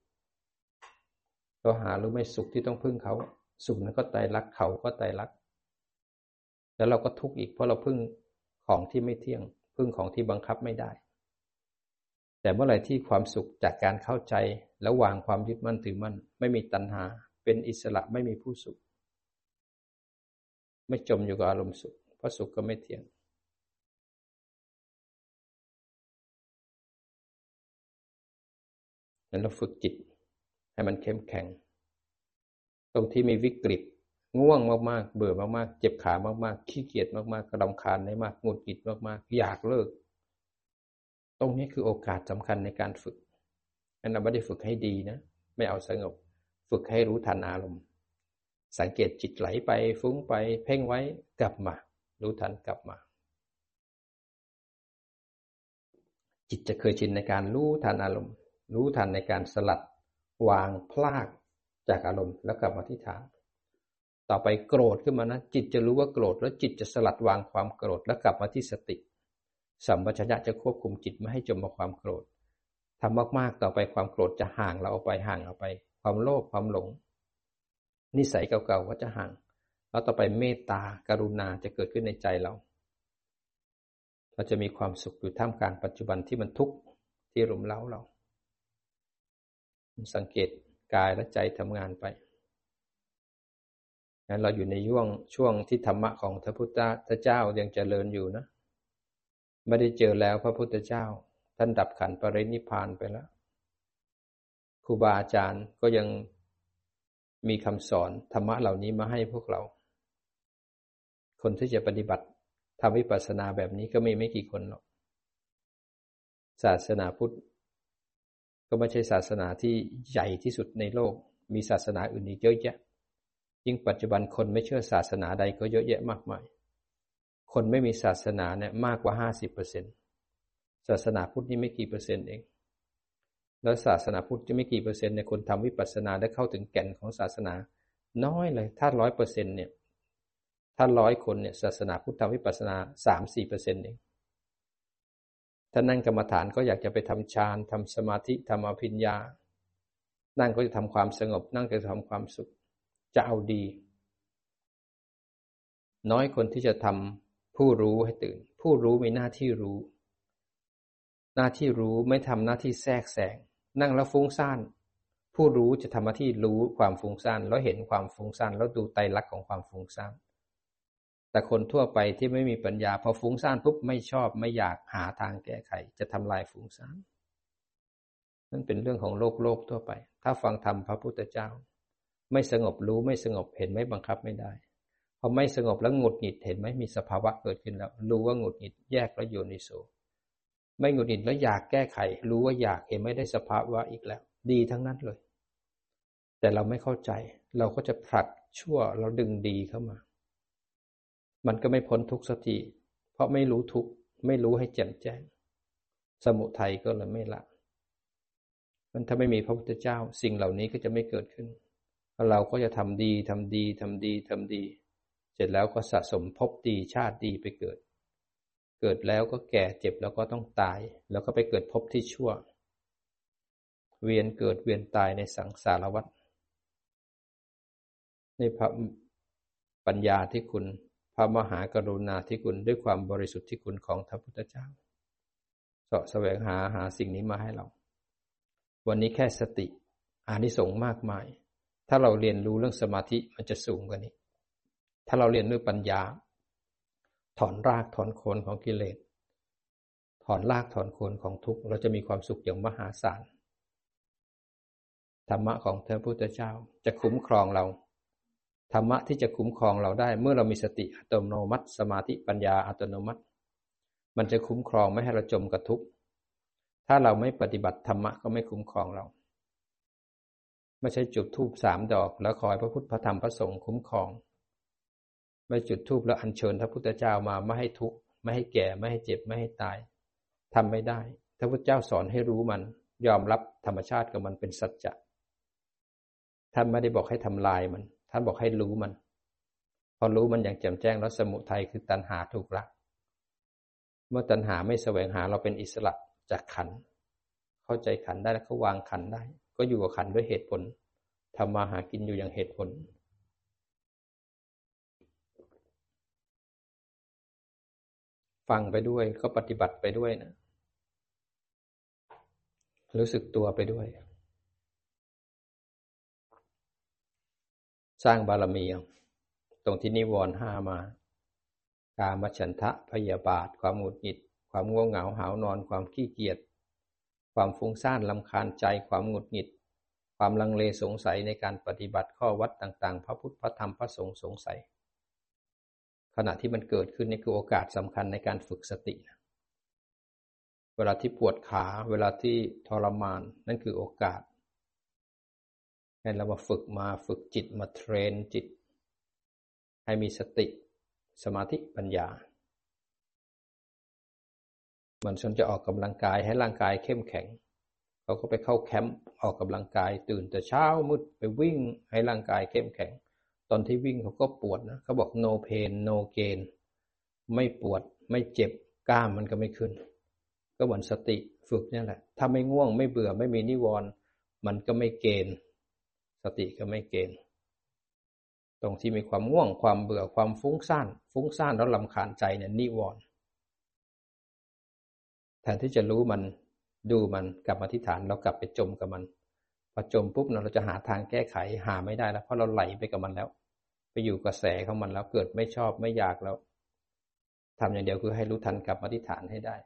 เราหารือไม่สุขที่ต้องพึ่งเขา สุขนั้นก็ไตรักเขาก็ไตรัก แล้วเราก็ทุกข์อีกเพราะเราพึ่งของที่ไม่เที่ยง พึ่งของที่บังคับไม่ได้ แต่เมื่อไหร่ที่ความสุขจากการเข้าใจแล้ววางความยึดมั่นถือมั่นไม่มีตัณหา เป็นอิสระไม่มีผู้สุข ไม่จมอยู่กับอารมณ์สุข เพราะสุขก็ไม่เที่ยงนั้นเราฝึกจิต ให้มันเข้มแข็ง ตรงที่มีวิกฤต ง่วงมากๆ เบื่อมากๆ เจ็บขามากๆ ขี้เกียจมากๆกระดำคาญได้มากหงุดหงิดมากๆ อยากเลิก ตรงนี้คือโอกาสสำคัญในการฝึกอันนั้นไม่ได้ฝึกให้ดีนะ ไม่เอาสงบ ฝึกให้รู้ทันอารมณ์ สังเกตจิตไหลไปฟุ้งไป เพ่งไว้กลับมา รู้ทันกลับมา จิตจะเคยชินในการรู้ทันอารมณ์ รู้ทันในการสลัด วางพลากจากอารมณ์แล้วกลับมาที่ฐาน ต่อไปโกรธขึ้นมานะ จิตจะรู้ว่าโกรธแล้วจิตจะสลัดวางความโกรธแล้วกลับมาที่สติ สัมปชัญญะจะควบคุมจิตไม่ให้จมกับความโกรธทำมากๆต่อไปความโกรธจะห่างเราออกไปห่างออกไป ความโลภความหลง นิสัยเก่าๆก็จะห่าง แล้วต่อไปเมตตากรุณาจะเกิดขึ้นในใจเรา เราจะมีความสุขอยู่ท่ามกลางปัจจุบันที่มันทุกข์ที่รุมเร้าเรา สังเกตกายและใจทำงานไปงั้นเราอยู่ในย่วงช่วงที่ธรรมะของพระพุทธเจ้ายังเจริญอยู่นะ ไม่ได้เจอแล้วพระพุทธเจ้า ท่านดับขันปรินิพานไปแล้วครูบาอาจารย์ก็ยังมีคำสอนธรรมะเหล่านี้มาให้พวกเรา คนที่จะปฏิบัติทำวิปัสสนาแบบนี้ก็มีไม่กี่คนหรอกศาสนาพุทธ ก็ไม่ใช่ศาสนาที่ใหญ่ที่สุดในโลก มีศาสนาอื่นอีกเยอะแยะ ยิ่งปัจจุบันคนไม่เชื่อศาสนาใดก็เยอะแยะมากมาย คนไม่มีศาสนาเนี่ยมากกว่าห้าสิบเปอร์เซ็นศาสนาพุทธนี่ไม่กี่เปอร์เซ็นต์เอง แล้วศาสนาพุทธจะไม่กี่เปอร์เซ็นต์ในคนทำวิปัสสนาได้เข้าถึงแก่นของศาสนา น้อยเลย ถ้าร้อยเปอร์เซ็นต์เนี่ย ถ้าร้อยคนเนี่ยศาสนาพุทธทำวิปัสสนาสามสี่เปอร์เซ็นต์เอง ถ้านั่งกรรมฐานก็อยากจะไปทำฌานทำสมาธิทำอภิญญา นั่งก็จะทำความสงบ นั่งก็จะทำความสุข จะเอาดี น้อยคนที่จะทำผู้รู้ให้ตื่น ผู้รู้มีหน้าที่รู้ หน้าที่รู้ไม่ทำหน้าที่แทรกแซงนั่งแล้วฟุ้งซ่าน ผู้รู้จะทำหน้าที่รู้ความฟุ้งซ่านแล้วเห็นความฟุ้งซ่านแล้วดูไตรลักษณ์ของความฟุ้งซ่าน แต่คนทั่วไปที่ไม่มีปัญญาพอฟุ้งซ่านปุ๊บไม่ชอบไม่อยากหาทางแก้ไข จะทำลายฟุ้งซ่านนั่นเป็นเรื่องของโลกโลกทั่วไป ถ้าฟังธรรมพระพุทธเจ้า ไม่สงบรู้ไม่สงบเห็นไหมบังคับไม่ได้พอไม่สงบแล้วหงุดหงิดเห็นไหมมีสภาวะเกิดขึ้นแล้ว รู้ว่าหงุดหงิดแยกแล้วโยนิโสไม่หงุดหงิดแล้วอยากแก้ไข รู้ว่าอยากเห็นไม่ได้สภาวะอีกแล้ว ดีทั้งนั้นเลย แต่เราไม่เข้าใจ เราก็จะผลัดชั่วเราดึงดีเข้ามา มันก็ไม่พ้นทุกสติ เพราะไม่รู้ทุกไม่รู้ให้แจ่มแจ้ง สมุทัยก็เลยไม่ละ มันถ้าไม่มีพระพุทธเจ้า สิ่งเหล่านี้ก็จะไม่เกิดขึ้น เราก็จะทำดีทำดีทำดีทำดี เสร็จแล้วก็สะสมภพดีชาติดีไปเกิด เกิดแล้วก็แก่เจ็บแล้วก็ต้องตาย แล้วก็ไปเกิดภพที่ชั่ว เวียนเกิดเวียนตายในสังสารวัฏในพระปัญญาที่คุณ ระมหากรุณาที่คุณด้วยความบริสุทธิ์ที่คุณของพระพุทธเจ้าเสาะแสวงหาหาสิ่งนี้มาให้เรา วันนี้แค่สติอานิสงส์มากมาย ถ้าเราเรียนรู้เรื่องสมาธิมันจะสูงกว่านี้ ถ้าเราเรียนด้วยปัญญา ถอนรากถอนโคนของกิเลส ถอนรากถอนโคนของทุกข์เราจะมีความสุขอย่างมหาศาล ธรรมะของพระพุทธเจ้าจะคุ้มครองเรา ธรรมะที่จะคุ้มครองเราได้ เมื่อเรามีสติอัตโนมัติ สมาธิปัญญาอัตโนมัติ มันจะคุ้มครองไม่ให้เราจมกับทุกข์ถ้าเราไม่ปฏิบัติธรรมะก็ไม่คุ้มครองเรา ไม่ใช่จุดธูปสามดอก แล้วคอยพระพุทธพระธรรมพระสงฆ์คุ้มครอง ไม่จุดธูปแล้วอัญเชิญพระพุทธเจ้ามาไม่ให้ทุกข์ไม่ให้แก่ไม่ให้เจ็บไม่ให้ตายทำไม่ได้พระพุทธเจ้าสอนให้รู้มัน ยอมรับธรรมชาติกับมันเป็นสัจจะท่านไม่ได้บอกให้ทำลายมัน ท่านบอกให้รู้มัน พอรู้มันอย่างแจ่มแจ้งแล้วสมุทัยคือตัณหาถูกละเมื่อตัณหาไม่แสวงหาเราเป็นอิสระจากขัน เข้าใจขันได้แล้วก็วางขันได้ ก็อยู่กับขันด้วยเหตุผลทำมาหากินอยู่อย่างเหตุผลฟังไปด้วยก็ปฏิบัติไปด้วยนะ รู้สึกตัวไปด้วย สร้างบารมีตรงที่นิวรณ์ห้ามา การมฉันทะพยาบาท ความหงุดหงิด ความง่วงเหงาหาวนอน ความขี้เกียจ ความฟุ้งซ่านลำคาญใจ ความหงุดหงิด ความลังเลสงสัยในการปฏิบัติข้อวัดต่าง ๆ พระพุทธ พระธรรม พระสงฆ์สงสัย ขณะที่มันเกิดขึ้นนี่คือโอกาสสำคัญในการฝึกสติ เวลาที่ปวดขา เวลาที่ทรมาน นั่นคือโอกาส ให้เรามาฝึกมาฝึกจิตมาเทรนจิต ให้มีสติสมาธิปัญญา มันชนจะออกกำลังกายให้ร่างกายเข้มแข็ง เขาก็ไปเข้าแคมป์ออกกำลังกายตื่นแต่เช้ามืดไปวิ่งให้ร่างกายเข้มแข็ง ตอนที่วิ่งเขาก็ปวดนะเขาบอก no pain no gain ไม่ปวดไม่เจ็บกล้ามมันก็ไม่ขึ้น ก็เหมือนสติฝึกนี่แหละ ถ้าไม่ง่วงไม่เบื่อไม่มีนิวรณ์มันก็ไม่เกณฑ์ สติก็ไม่เกณฑ์ตรงที่มีความง่วงความเบื่อความฟุ้งซ่าน ฟุ้งซ่านแล้วลำคาญใจเนี่ยนิวรณ์แทนที่จะรู้มันดูมันกลับมาที่ฐานเรากลับไปจมกับมันพอจมปุ๊บเราจะหาทางแก้ไขหาไม่ได้แล้วเพราะเราไหลไปกับมันแล้ว ไปอยู่กระแสของมันแล้วเกิดไม่ชอบไม่อยากแล้วทำอย่างเดียวคือให้รู้ทันกลับมาที่ฐานให้ได้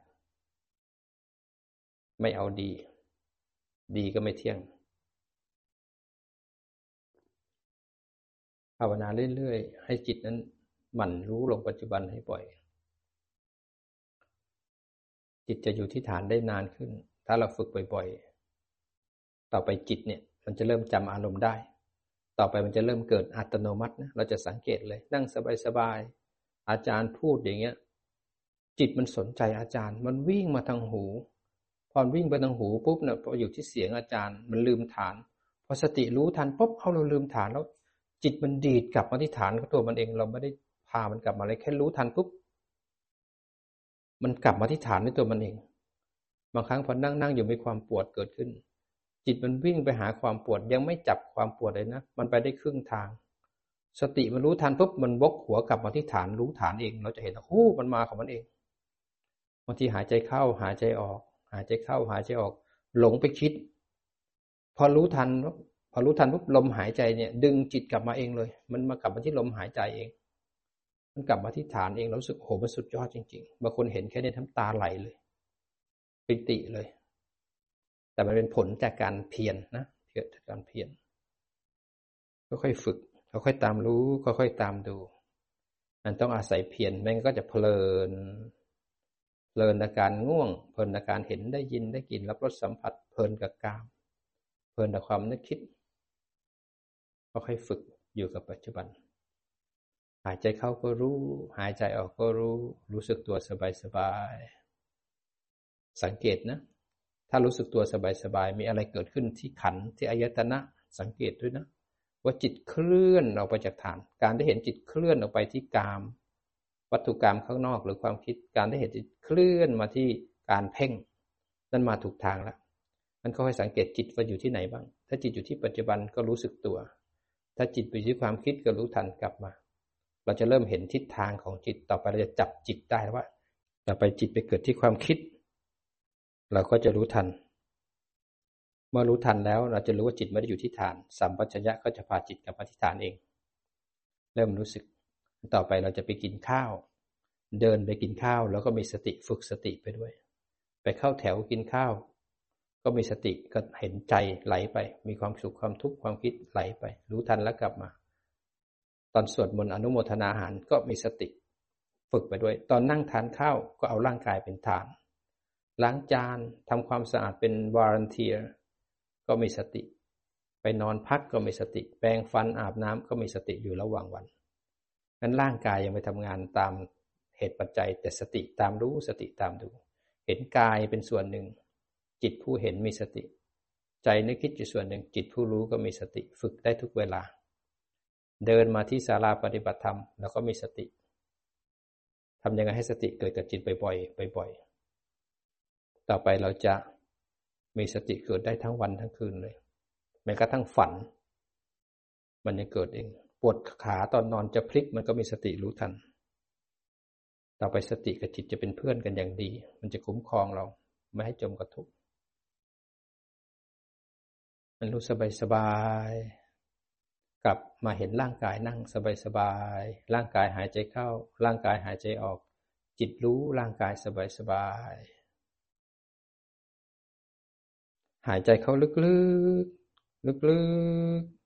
ไม่เอาดี ดีก็ไม่เที่ยง ภาวนาเรื่อยๆ ให้จิตนั้นหมั่นรู้ลงปัจจุบันให้บ่อย จิตจะอยู่ที่ฐานได้นานขึ้น ถ้าเราฝึกบ่อยๆ ต่อไปจิตเนี่ย มันจะเริ่มจำอารมณ์ได้ ต่อไปมันจะเริ่มเกิดอัตโนมัตินะเราจะสังเกตเลย นั่งสบายๆ อาจารย์พูดอย่างเงี้ย จิตมันสนใจอาจารย์ มันวิ่งมาทางหู พอวิ่งไปทางหูปุ๊บเนี่ยพออยู่ที่เสียงอาจารย์ มันลืมฐาน พอสติรู้ทันปุ๊บเขาเราลืมฐานแล้ว จิตมันดีดกลับมาที่ฐานของตัวมันเอง เราไม่ได้พามันกลับมาเลยแค่รู้ทันปุ๊บมันกลับมาที่ฐานในตัวมันเอง บางครั้งพอนั่งนั่งอยู่มีความปวดเกิดขึ้น จิตมันวิ่งไปหาความปวดยังไม่จับความปวดเลยนะ มันไปได้ครึ่งทาง สติมันรู้ทันปุ๊บมันวกหัวกลับมาที่ฐานรู้ฐานเอง เราจะเห็นว่าโอ้มันมาของมันเองบางทีหายใจเข้าหายใจออก หายใจเข้าหายใจออก หลงไปคิด พอรู้ทัน พอรู้ทันปุ๊บลมหายใจเนี่ย ดึงจิตกลับมาเองเลย มันมากลับมาที่ลมหายใจเอง มันกลับมาที่ฐานเองเราสึกโหมันสุดยอดจริงๆบางคนเห็นแค่นี้ทั้งตาไหลเลย ปิติเลย แต่มันเป็นผลจากการเพียรนนะเกิดจากการเพียรค่อยๆฝึกค่อยๆตามรู้ค่อยๆตามดู มันต้องอาศัยเพียรแม่งก็จะเพลินเพลินอาการง่วง เพลินอาการเห็นได้ยินได้กลิ่นรับรสสัมผัส เพลินกับกาม เพลินกับความนึกคิด ค่อยฝึกอยู่กับปัจจุบัน หายใจเข้าก็รู้ หายใจออกก็รู้ รู้สึกตัวสบายๆสังเกตนะ ถ้ารู้สึกตัวสบายๆมีอะไรเกิดขึ้นที่ขันที่อายตนะ สังเกตด้วยนะ ว่าจิตเคลื่อนออกไปจากฐาน การได้เห็นจิตเคลื่อนออกไปที่กาม วัตถุกรรมข้างนอกหรือความคิด การได้เห็นจิตเคลื่อนมาที่การเพ่ง นั่นมาถูกทางแล้วมันก็ให้สังเกตจิตว่าอยู่ที่ไหนบ้าง ถ้าจิตอยู่ที่ปัจจุบันก็รู้สึกตัว ถ้าจิตไปที่ความคิดก็รู้ทันกลับมา เราจะเริ่มเห็นทิศทางของจิตต่อไปเราจะจับจิตได้ว่าต่อไปจิตไปเกิดที่ความคิด เราก็จะรู้ทัน เมื่อรู้ทันแล้วเราจะรู้ว่าจิตไม่ได้อยู่ที่ฐานสัมปชัญญะก็จะพาจิตกลับมาที่ฐานเอง เริ่มรู้สึก ต่อไปเราจะไปกินข้าว เดินไปกินข้าวแล้วก็มีสติฝึกสติไปด้วย ไปเข้าแถวกินข้าว ก็มีสติก็เห็นใจไหลไป มีความสุขความทุกข์ความคิดไหลไป รู้ทันแล้วกลับมา ตอนสวดมนต์อนุโมทนาหารก็มีสติ ฝึกไปด้วย ตอนนั่งทานข้าวก็เอาร่างกายเป็นฐาน ล้างจานทำความสะอาดเป็นวารันเทียก็มีสติ ไปนอนพักก็มีสติ แปรงฟันอาบน้ำก็มีสติอยู่ระหว่างวันนั้นร่างกายยังไปทำงานตามเหตุปัจจัยแต่สติตามรู้สติตามดู เห็นกายเป็นส่วนหนึ่ง จิตผู้เห็นมีสติ ใจนึกคิดอยู่ส่วนหนึ่งจิตผู้รู้ก็มีสติฝึกได้ทุกเวลา เดินมาที่ศาลาปฏิบัติธรรมแล้วก็มีสติทำยังไงให้สติเกิดกับจิตบ่อยๆบ่อยๆ ต่อไปเราจะมีสติเกิดได้ทั้งวันทั้งคืนเลยแม้กระทั่งฝัน มันยังเกิดเอง ปวดขาตอนนอนจะพลิกมันก็มีสติรู้ทัน ต่อไปสติกับจิตจะเป็นเพื่อนกันอย่างดี มันจะคุ้มครองเรา ไม่ให้จมกับทุกข์ มันรู้สบายสบาย กลับมาเห็นร่างกายนั่งสบายสบาย ร่างกายหายใจเข้า ร่างกายหายใจออก จิตรู้ร่างกายสบายสบาย หายใจเข้าลึกๆ ลึกๆ